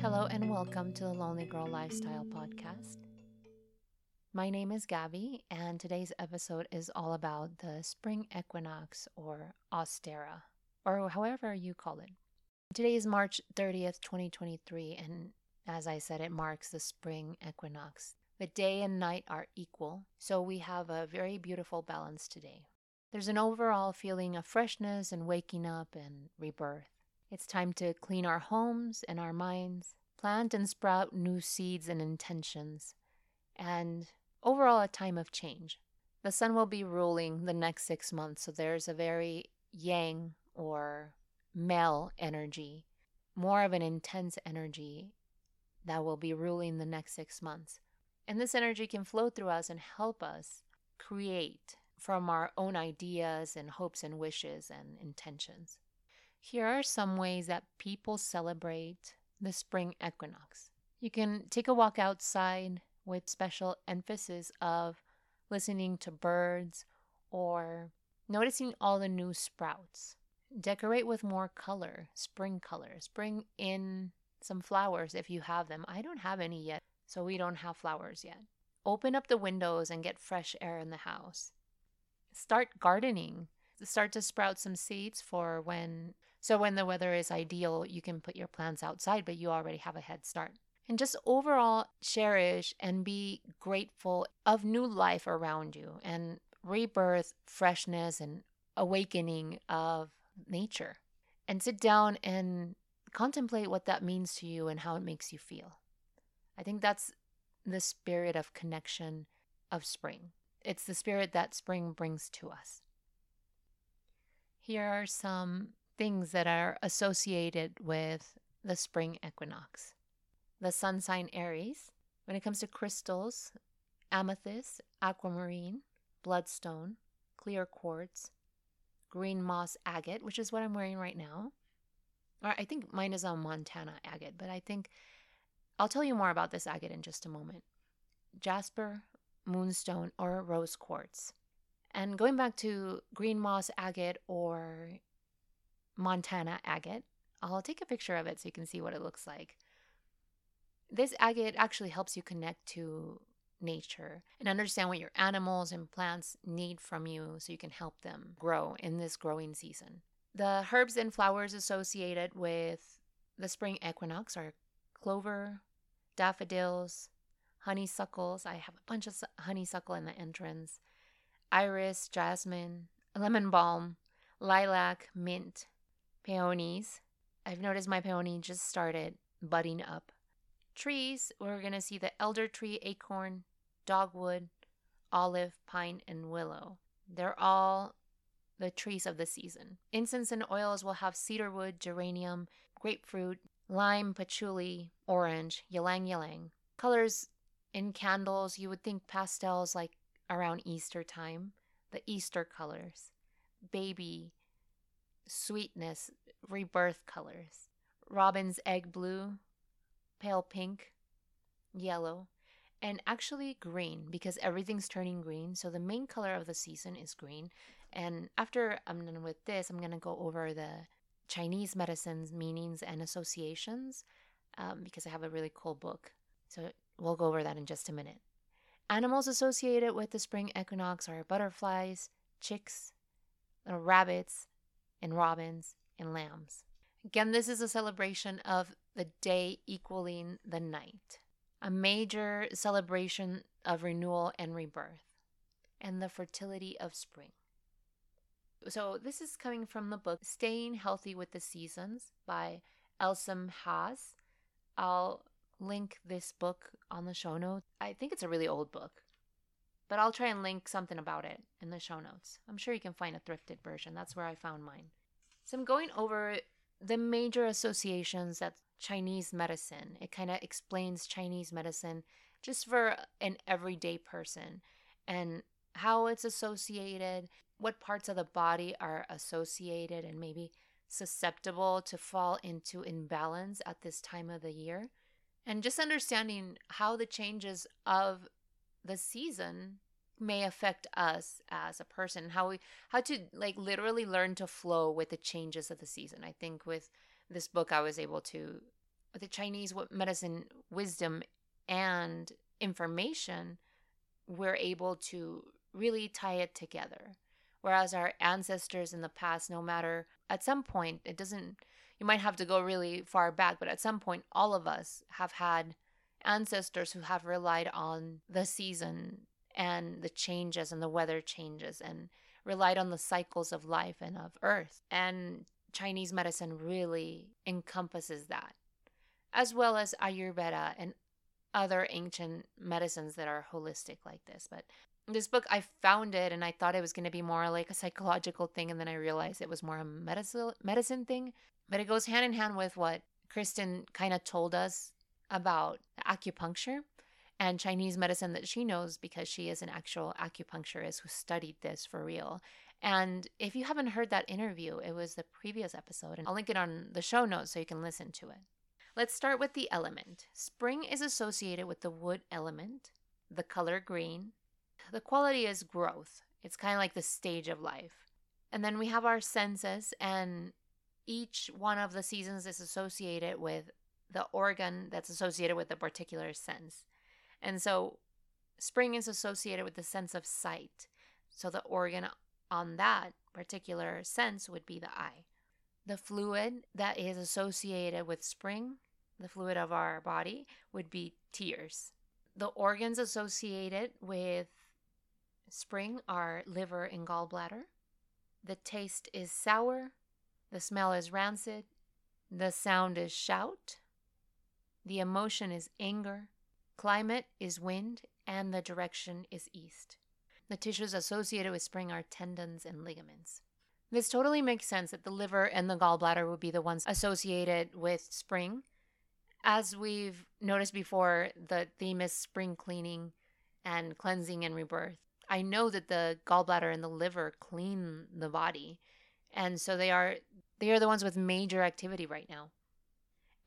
Hello, and welcome to the Lonely Girl Lifestyle Podcast. My name is Gabby, and today's episode is all about the spring equinox or Ostara, or however you call it. Today is March 30th, 2023, and as I said, it marks the spring equinox. The day and night are equal, so we have a very beautiful balance today. There's an overall feeling of freshness and waking up and rebirth. It's time to clean our homes and our minds, plant and sprout new seeds and intentions, and overall a time of change. The sun will be ruling the next six months, so there's a very yang or male energy, more of an intense energy that will be ruling the next six months. And this energy can flow through us and help us create from our own ideas and hopes and wishes and intentions. Here are some ways that people celebrate the spring equinox. You can take a walk outside with special emphasis of listening to birds or noticing all the new sprouts. Decorate with more color, spring colors. Bring in some flowers if you have them. I don't have any yet, so we don't have flowers yet. Open up the windows and get fresh air in the house. Start gardening. Start to sprout some seeds for when so when the weather is ideal, you can put your plants outside, but you already have a head start. And just overall cherish and be grateful of new life around you and rebirth, freshness, and awakening of nature. And sit down and contemplate what that means to you and how it makes you feel. I think that's the spirit of connection of spring. It's the spirit that spring brings to us. Here are some things that are associated with the spring equinox. The sun sign Aries. When it comes to crystals, amethyst, aquamarine, bloodstone, clear quartz, green moss agate, which is what I'm wearing right now. Or I think mine is a Montana agate, but I think I'll tell you more about this agate in just a moment. Jasper, moonstone, or rose quartz. And going back to green moss agate or Montana agate. I'll take a picture of it so you can see what it looks like. This agate actually helps you connect to nature and understand what your animals and plants need from you so you can help them grow in this growing season. The herbs and flowers associated with the spring equinox are clover, daffodils, honeysuckles. I have a bunch of honeysuckle in the entrance, iris, jasmine, lemon balm, lilac, mint, peonies. I've noticed my peony just started budding up. Trees, we're going to see the elder tree, acorn, dogwood, olive, pine, and willow. They're all the trees of the season. Incense and oils will have cedarwood, geranium, grapefruit, lime, patchouli, orange, ylang ylang. Colors in candles, you would think pastels like around Easter time, the Easter colors. Baby, sweetness, rebirth colors robin's egg blue, pale pink, yellow, and actually green because everything's turning green. So the main color of the season is green. And after I'm done with this, I'm going to go over the Chinese medicine's meanings and associations um, because I have a really cool book. So we'll go over that in just a minute. Animals associated with the spring equinox are butterflies, chicks, little rabbits, and robins and lambs. Again, this is a celebration of the day equaling the night, a major celebration of renewal and rebirth, and the fertility of spring. So, this is coming from the book Staying Healthy with the Seasons by Elson Haas. I'll link this book on the show notes. I think it's a really old book, but I'll try and link something about it in the show notes. I'm sure you can find a thrifted version. That's where I found mine. So I'm going over the major associations that Chinese medicine. It kind of explains Chinese medicine just for an everyday person and how it's associated, what parts of the body are associated and maybe susceptible to fall into imbalance at this time of the year. And just understanding how the changes of the season may affect us as a person how we how to like literally learn to flow with the changes of the season i think with this book i was able to the chinese medicine wisdom and information we're able to really tie it together whereas our ancestors in the past no matter at some point it doesn't you might have to go really far back but at some point all of us have had ancestors who have relied on the season and the changes and the weather changes and relied on the cycles of life and of earth. And Chinese medicine really encompasses that, as well as Ayurveda and other ancient medicines that are holistic like this. But this book, I found it and I thought it was going to be more like a psychological thing. And then I realized it was more a medicine, medicine thing. But it goes hand in hand with what Kristen kind of told us about acupuncture and Chinese medicine that she knows because she is an actual acupuncturist who studied this for real. And if you haven't heard that interview, it was the previous episode, and I'll link it on the show notes so you can listen to it. Let's start with the element. Spring is associated with the wood element, the color green. The quality is growth, it's kind of like the stage of life. And then we have our senses, and each one of the seasons is associated with the organ that's associated with a particular sense. And so spring is associated with the sense of sight. So the organ on that particular sense would be the eye. The fluid that is associated with spring, the fluid of our body, would be tears. The organs associated with spring are liver and gallbladder. The taste is sour. The smell is rancid. The sound is shout. The emotion is anger. Climate is wind, and the direction is east. The tissues associated with spring are tendons and ligaments. This totally makes sense that the liver and the gallbladder would be the ones associated with spring. As we've noticed before, the theme is spring cleaning and cleansing and rebirth. I know that the gallbladder and the liver clean the body, and so they are they are the ones with major activity right now.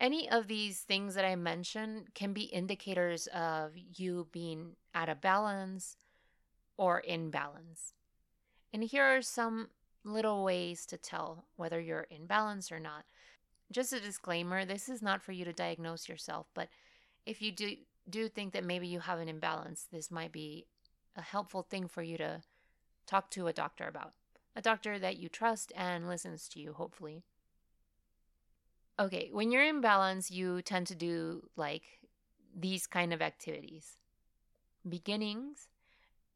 Any of these things that I mentioned can be indicators of you being out of balance or in balance. And here are some little ways to tell whether you're in balance or not. Just a disclaimer this is not for you to diagnose yourself, but if you do, do think that maybe you have an imbalance, this might be a helpful thing for you to talk to a doctor about. A doctor that you trust and listens to you, hopefully. Okay, when you're in balance, you tend to do like these kind of activities. Beginnings,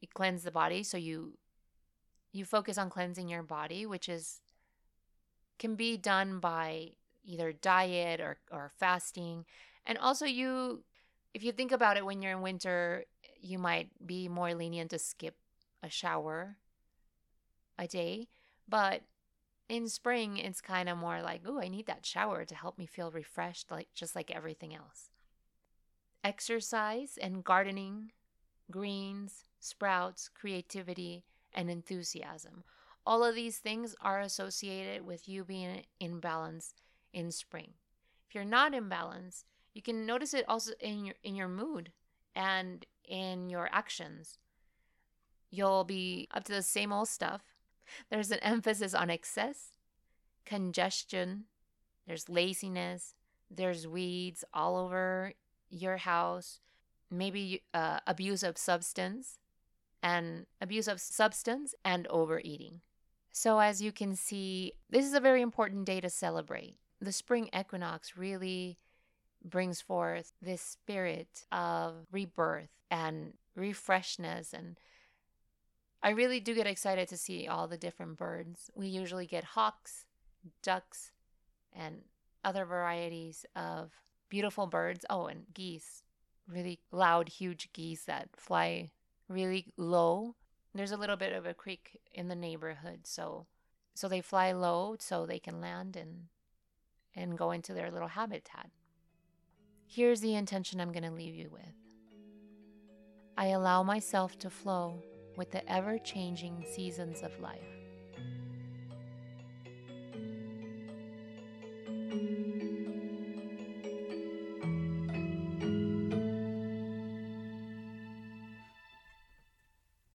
you cleanse the body, so you you focus on cleansing your body, which is can be done by either diet or or fasting. And also you if you think about it when you're in winter, you might be more lenient to skip a shower a day, but in spring it's kind of more like oh i need that shower to help me feel refreshed like just like everything else. Exercise and gardening greens sprouts creativity and enthusiasm. All of these things are associated with you being in balance in spring. If you're not in balance you can notice it also in your in your mood and in your actions you'll be up to the same old stuff there's an emphasis on excess, congestion, there's laziness, there's weeds all over your house, maybe uh, abuse of substance and abuse of substance and overeating. So, as you can see, this is a very important day to celebrate. The spring equinox really brings forth this spirit of rebirth and refreshness and I really do get excited to see all the different birds. We usually get hawks, ducks, and other varieties of beautiful birds. Oh, and geese. Really loud, huge geese that fly really low. There's a little bit of a creek in the neighborhood, so so they fly low so they can land and and go into their little habitat. Here's the intention I'm going to leave you with. I allow myself to flow with the ever changing seasons of life.